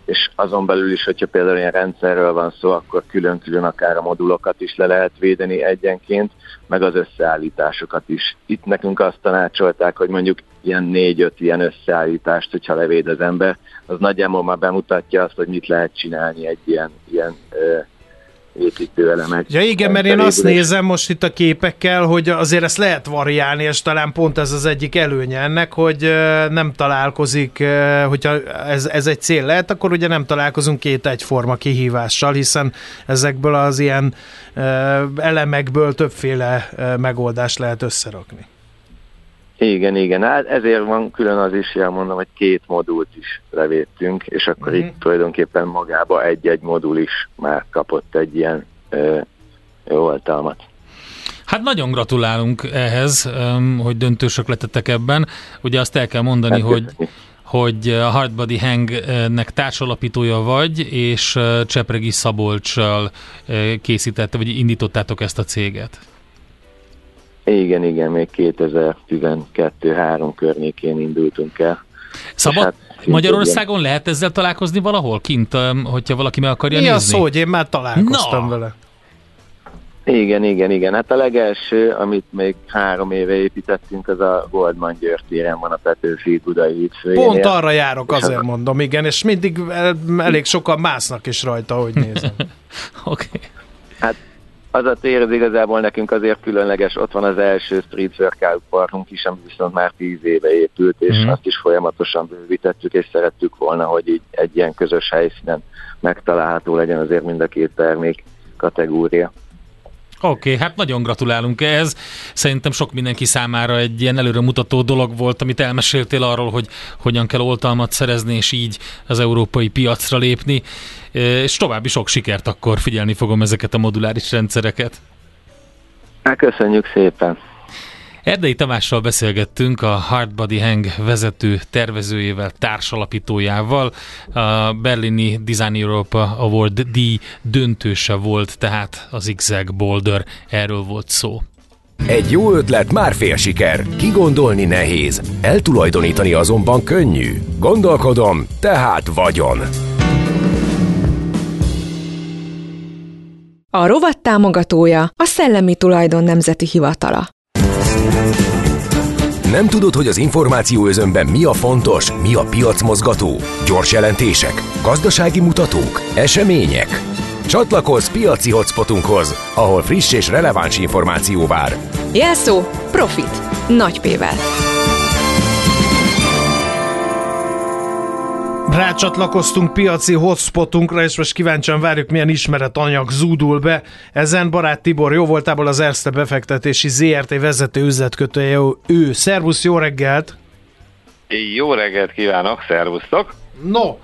és azon belül is, hogyha például ilyen rendszerről van szó, akkor külön-külön akár a modulokat is le lehet védeni egyenként, meg az összeállításokat is. Itt nekünk azt tanácsolták, hogy mondjuk ilyen négy-öt ilyen összeállítást, hogyha levéd az ember, az nagyjából már bemutatja azt, hogy mit lehet csinálni egy ilyen, ilyen ö, építőelemek. Ja igen, mert én azt nézem most itt a képekkel, hogy azért ezt lehet variálni, és talán pont ez az egyik előnye ennek, hogy nem találkozik, hogyha ez, ez egy cél lehet, akkor ugye nem találkozunk két egyforma kihívással, hiszen ezekből az ilyen elemekből többféle megoldást lehet összerakni. Igen, igen, hát ezért van külön az is, mondom, hogy két modult is levédtünk, és akkor uh-huh. itt tulajdonképpen magába egy-egy modul is már kapott egy ilyen ö, oltalmat. Hát nagyon gratulálunk ehhez, hogy döntősök lettetek ebben. Ugye azt el kell mondani, hát, hogy hogy a Hardbody Hangnek társalapítója vagy, és Csepregi Szabolcsal készítette, vagy indítottátok ezt a céget. Igen, igen, még 2012-3 környékén indultunk el. Szabad hát, Magyarországon lehet ezzel találkozni valahol kint, hogyha valaki meg akarja Mi nézni? Mi a szó, hogy én már találkoztam no. vele? Igen, igen, igen. Hát a legelső, amit még három éve építettünk, az a Goldman György téren van a Petőfi Budai hídfőjénél. Pont arra járok, azért mondom, igen, és mindig elég sokan másznak is rajta, hogy nézem. <laughs> Oké. okay. Hát az a tér az igazából nekünk azért különleges, ott van az első street workout parkunk is, ami viszont már tíz éve épült, és mm. azt is folyamatosan bővítettük, és szerettük volna, hogy így egy ilyen közös helyszínen megtalálható legyen azért mind a két termék kategória. Oké, okay, hát nagyon gratulálunk ehhez. Szerintem sok mindenki számára egy ilyen előremutató dolog volt, amit elmeséltél arról, hogy hogyan kell oltalmat szerezni, és így az európai piacra lépni. És további sok sikert akkor figyelni fogom ezeket a moduláris rendszereket. Hát köszönjük szépen! Erdei Tamással beszélgettünk, a Hardbody Hang vezető tervezőjével, társalapítójával. A berlini Design Europa Award D döntőse volt, tehát az Zigzag Boulder, erről volt szó. Egy jó ötlet már fél siker, kigondolni nehéz, eltulajdonítani azonban könnyű. Gondolkodom, tehát vagyon. A rovat támogatója a Szellemi Tulajdon Nemzeti Hivatala. Nem tudod, hogy az információ özönben mi a fontos, mi a piacmozgató? Gyors jelentések, gazdasági mutatók, események? Csatlakozz piaci hotspotunkhoz, ahol friss és releváns információ vár. Jelszó Profit. Nagy P-vel. Rácsatlakoztunk piaci hotspotunkra, és most kíváncsian várjuk, milyen ismeret anyag zúdul be. Ezen barát Tibor jó voltából az Erste befektetési ZRT vezető üzletkötője ő. Szervusz, jó reggelt! Jó reggelt kívánok, szervusztok! No,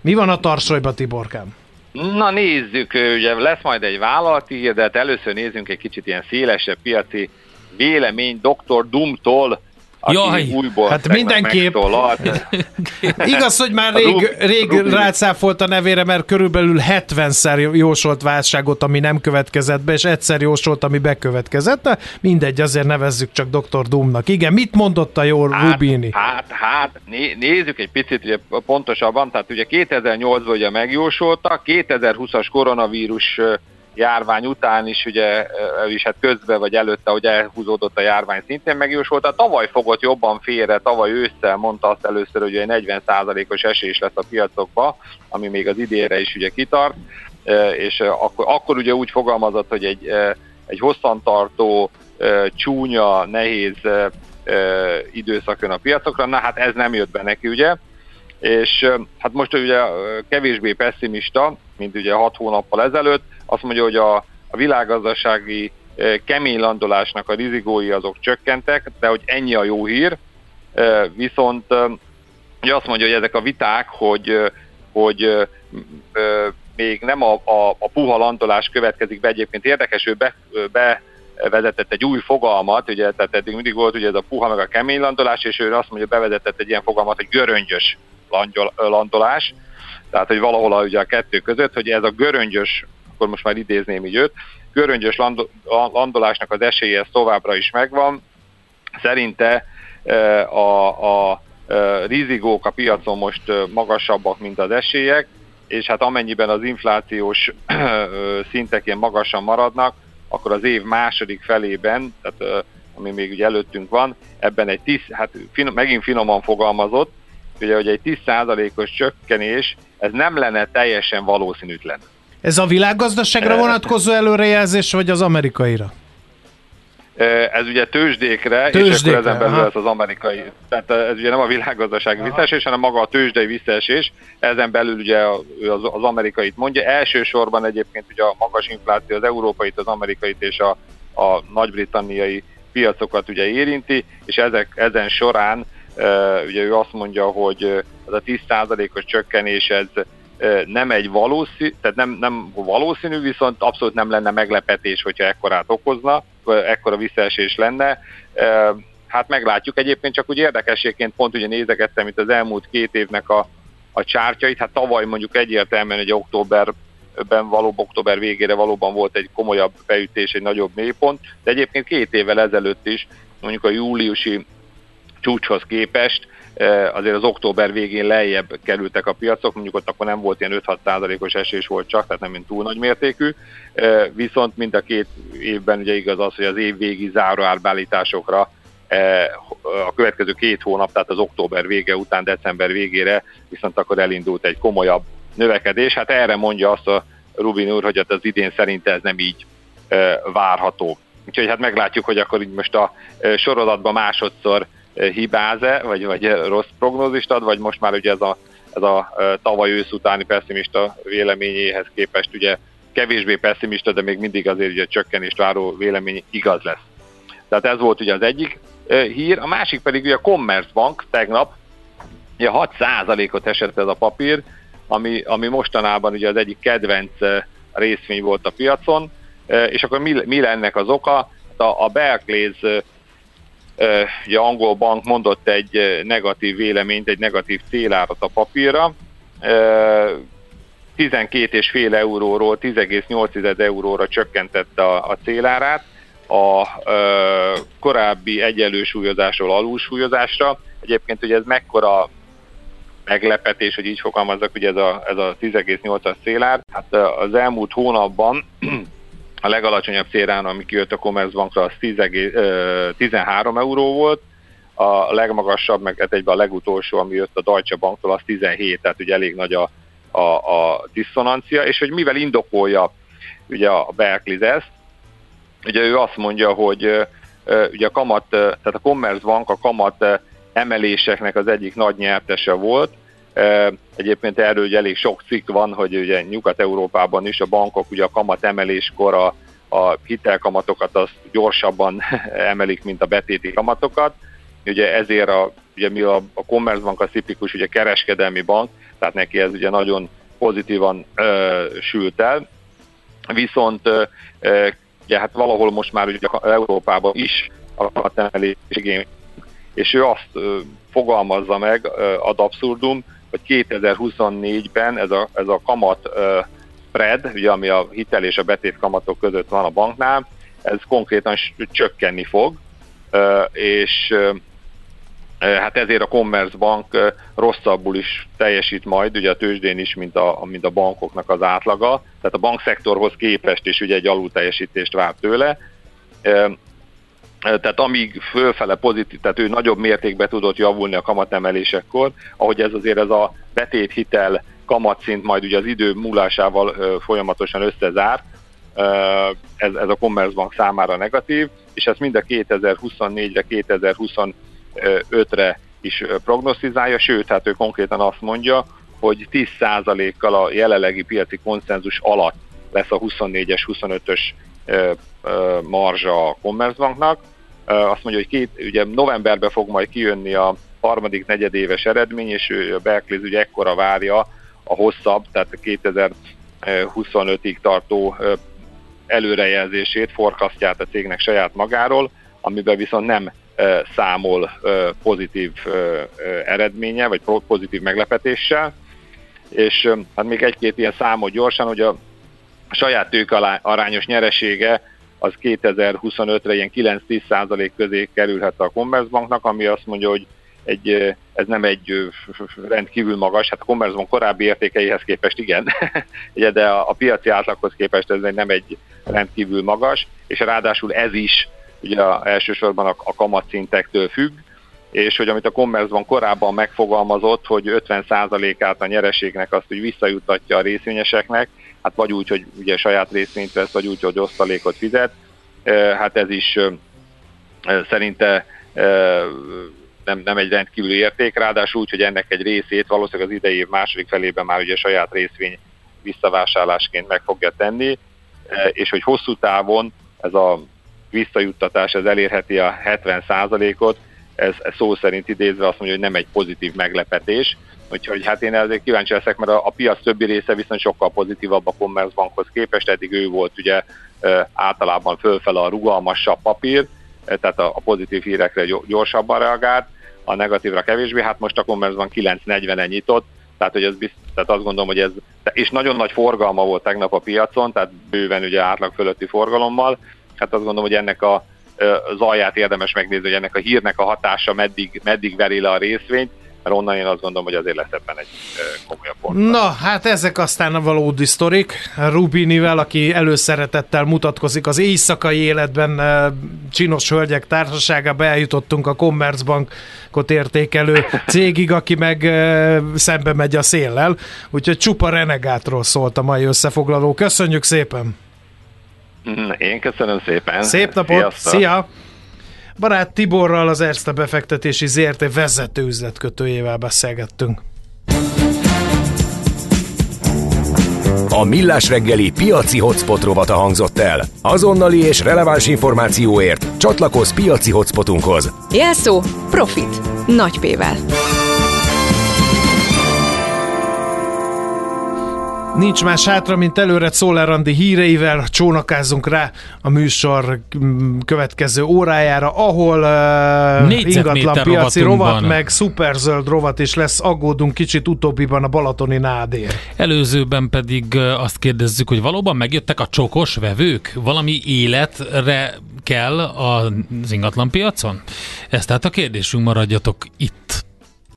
mi van a tarsolyba, Tiborkám? Na nézzük, ugye lesz majd egy vállalati hír, de hát először nézzünk egy kicsit ilyen szélesebb piaci vélemény Dr. Dumtól, aki Jaj, újból hát mindenképp. <laughs> Igaz, hogy már rég, rég rácáfolt a nevére, mert körülbelül 70-szer jósolt válságot, ami nem következett be, és egyszer jósolt, ami bekövetkezett, de mindegy, azért nevezzük csak Dr. Doomnak. Igen, mit mondott a jó hát, Rubini? Hát, hát, né, nézzük egy picit ugye, pontosabban, tehát ugye 2008-ban ugye megjósolta, 2020-as koronavírus járvány után is, ugye, is hát közben vagy előtte, hogy elhúzódott a járvány szintén megjósolta. Tavaly fogott jobban félre, tavaly ősszel mondta azt először, hogy egy 40%-os esés lesz a piacokba, ami még az idénre is ugye kitart, és akkor, akkor ugye úgy fogalmazott, hogy egy, egy hosszantartó, csúnya, nehéz időszak jön a piacokra, na hát ez nem jött be neki, ugye, és hát most ugye kevésbé pessimista, mint ugye hat hónappal ezelőtt, azt mondja, hogy a, a világgazdasági kemény landolásnak a rizigói azok csökkentek, de hogy ennyi a jó hír, viszont ugye azt mondja, hogy ezek a viták, hogy, hogy még nem a, a, a puha landolás következik be, egyébként. Érdekes, ő be, be vezetett egy új fogalmat, ugye, tehát eddig mindig volt ugye ez a puha meg a kemény landolás, és ő azt mondja, bevezetett egy ilyen fogalmat, hogy göröngyös landolás, tehát hogy valahol a, ugye a kettő között, hogy ez a göröngyös, akkor most már idézném így őt, göröngyös landolásnak az esélye ez továbbra is megvan. Szerinte a, a rizigók a piacon most magasabbak, mint az esélyek, és hát amennyiben az inflációs szintek ilyen magasan maradnak, akkor az év második felében, tehát ami még ugye előttünk van, ebben egy 10, hát finom, megint finoman fogalmazott, ugye, hogy egy 10%-os csökkenés, ez nem lenne teljesen valószínűtlen. Ez a világgazdaságra vonatkozó előrejelzés, vagy az amerikaira? Ez ugye tőzsdékre, tőzsdékre és akkor ezen belül aha. ez az amerikai. Tehát ez ugye nem a világgazdasági aha. visszaesés, hanem maga a tőzsdei visszaesés. Ezen belül ugye az, az amerikait mondja. Elsősorban egyébként ugye a magas infláció az európait, az amerikait és a, a nagy-britanniai piacokat ugye érinti, és ezek, ezen során ugye ő azt mondja, hogy az a 10%-os csökkenés ez nem egy valószínű, tehát nem, nem valószínű, viszont abszolút nem lenne meglepetés, hogyha ekkorát okozna, ekkora visszaesés lenne. Hát meglátjuk. Egyébként csak úgy érdekességként pont ugye nézegettem itt az elmúlt két évnek a, a csártyait. Hát tavaly mondjuk egyértelműen egy októberben való, október végére valóban volt egy komolyabb beütés, egy nagyobb mélypont, de egyébként két évvel ezelőtt is, mondjuk a júliusi csúcshoz képest azért az október végén lejjebb kerültek a piacok, mondjuk ott akkor nem volt ilyen 5-6 százalékos esés volt csak, tehát nem mint túl nagy mértékű, viszont mind a két évben ugye igaz az, hogy az év végi záróárbálításokra a következő két hónap, tehát az október vége után december végére viszont akkor elindult egy komolyabb növekedés. Hát erre mondja azt a Rubin úr, hogy hát az idén szerint ez nem így várható. Úgyhogy hát meglátjuk, hogy akkor így most a sorozatban másodszor hibáz-e, vagy, vagy rossz prognózist ad, vagy most már ugye ez a, ez a tavaly ősz utáni pessimista véleményéhez képest ugye kevésbé pessimista, de még mindig azért ugye csökkenést váró vélemény igaz lesz. Tehát ez volt ugye az egyik hír, a másik pedig ugye a Commerzbank tegnap, ugye 6%-ot esett ez a papír, ami, ami mostanában ugye az egyik kedvenc részvény volt a piacon, és akkor mi, mi ennek az oka? Hát a, a Barclays ugye angol bank mondott egy negatív véleményt, egy negatív célárat a papírra, 12,5 euróról 10,8 euróra csökkentette a, a célárát, a ö, korábbi egyenlősúlyozásról alulsúlyozásra. Egyébként ugye ez mekkora meglepetés, hogy így fogalmazzak, ugye ez a, ez a 10,8-as célár. Hát az elmúlt hónapban a legalacsonyabb célrán, ami kijött a Commerzbankra, az 10, 13 euró volt, a legmagasabb, meg hát egyben a legutolsó, ami jött a Deutsche Banktól, az 17, tehát ugye elég nagy a, a, a diszonancia, és hogy mivel indokolja ugye a Berkeley ezt, ugye ő azt mondja, hogy ugye a kamat, tehát a Commerzbank a kamat emeléseknek az egyik nagy nyertese volt, Egyébként erről ugye elég sok cikk van, hogy ugye Nyugat-Európában is a bankok ugye a kamat emeléskor a, a hitelkamatokat azt gyorsabban <laughs> emelik, mint a betéti kamatokat. Ugye ezért a, ugye mi a, a Commerzbank a tipikus ugye kereskedelmi bank, tehát neki ez ugye nagyon pozitívan ö, sült el. Viszont ö, ugye hát valahol most már ugye Európában is a kamatemelés és ő azt ö, fogalmazza meg ö, ad abszurdum, hogy 2024-ben ez a, ez a kamat spread, ugye, ami a hitel és a betét kamatok között van a banknál, ez konkrétan csökkenni fog, és hát ezért a Commerzbank uh, rosszabbul is teljesít majd, ugye a tőzsdén is, mint a, mint a bankoknak az átlaga, tehát a bankszektorhoz képest is ugye egy alulteljesítést vár tőle tehát amíg fölfele pozitív, tehát ő nagyobb mértékben tudott javulni a kamatemelésekkor, ahogy ez azért ez a betét hitel kamatszint majd ugye az idő múlásával folyamatosan összezár, ez, ez a Commerzbank számára negatív, és ezt mind a 2024-re, 2025-re is prognosztizálja, sőt, hát ő konkrétan azt mondja, hogy 10%-kal a jelenlegi piaci konszenzus alatt lesz a 24-es, 25-ös marzsa a Commerzbanknak. Azt mondja, hogy két, ugye novemberben fog majd kijönni a harmadik negyedéves eredmény, és a Berkeley ugye ekkora várja a hosszabb, tehát 2025-ig tartó előrejelzését, forkasztját a cégnek saját magáról, amiben viszont nem számol pozitív eredménye, vagy pozitív meglepetéssel. És hát még egy-két ilyen számot gyorsan, hogy a saját tők arányos nyeresége az 2025-re ilyen 9-10% közé kerülhet a Commerzbanknak, ami azt mondja, hogy egy, ez nem egy rendkívül magas, hát a Commerzbank korábbi értékeihez képest igen, <laughs> de a, a piaci átlaghoz képest ez nem egy rendkívül magas, és ráadásul ez is ugye elsősorban a, a kamatszintektől függ, és hogy amit a Commerzbank korábban megfogalmazott, hogy 50%-át a nyereségnek azt hogy visszajutatja a részvényeseknek, hát vagy úgy, hogy ugye saját részvényt vesz, vagy úgy, hogy osztalékot fizet, hát ez is szerinte nem, nem egy rendkívüli érték, ráadásul úgy, hogy ennek egy részét valószínűleg az idei év második felében már ugye saját részvény visszavásárlásként meg fogja tenni, és hogy hosszú távon ez a visszajuttatás ez elérheti a 70%-ot, ez, szó szerint idézve azt mondja, hogy nem egy pozitív meglepetés, Úgyhogy hát én ezért kíváncsi leszek, mert a, a piac többi része viszont sokkal pozitívabb a Commerzbankhoz képest, eddig ő volt ugye általában fölfele a rugalmasabb papír, tehát a, a pozitív hírekre gyorsabban reagált, a negatívra kevésbé, hát most a Commerzbank 9.40-en nyitott, tehát, hogy ez bizt, tehát azt gondolom, hogy ez, és nagyon nagy forgalma volt tegnap a piacon, tehát bőven ugye átlag fölötti forgalommal, hát azt gondolom, hogy ennek a zaját érdemes megnézni, hogy ennek a hírnek a hatása meddig, meddig veri le a részvényt, mert onnan én azt gondolom, hogy azért lesz ebben egy komolyabb fordulat. Na, hát ezek aztán a valódi sztorik. Rubinivel, aki előszeretettel mutatkozik az éjszakai életben csinos hölgyek társaságába eljutottunk a Commerzbankot értékelő <laughs> cégig, aki meg szembe megy a széllel. Úgyhogy csupa renegátról szólt a mai összefoglaló. Köszönjük szépen! Én köszönöm szépen! Szép napot! Sziasztok. Szia! Barát Tiborral, az Erste befektetési ZRT vezető üzletkötőjével beszélgettünk. A Millás reggeli piaci hotspot rovata hangzott el. Azonnali és releváns információért csatlakozz piaci hotspotunkhoz. Jelszó Profit. Nagy P-vel. Nincs más hátra, mint előre Szoller Andi híreivel csónakázzunk rá a műsor mm, következő órájára, ahol uh, ingatlan piaci rovat, van. meg szuperzöld rovat is lesz, aggódunk kicsit utóbbiban a Balatoni nádér. Előzőben pedig azt kérdezzük, hogy valóban megjöttek a csokos vevők? Valami életre kell az ingatlan piacon? Ez tehát a kérdésünk, maradjatok itt.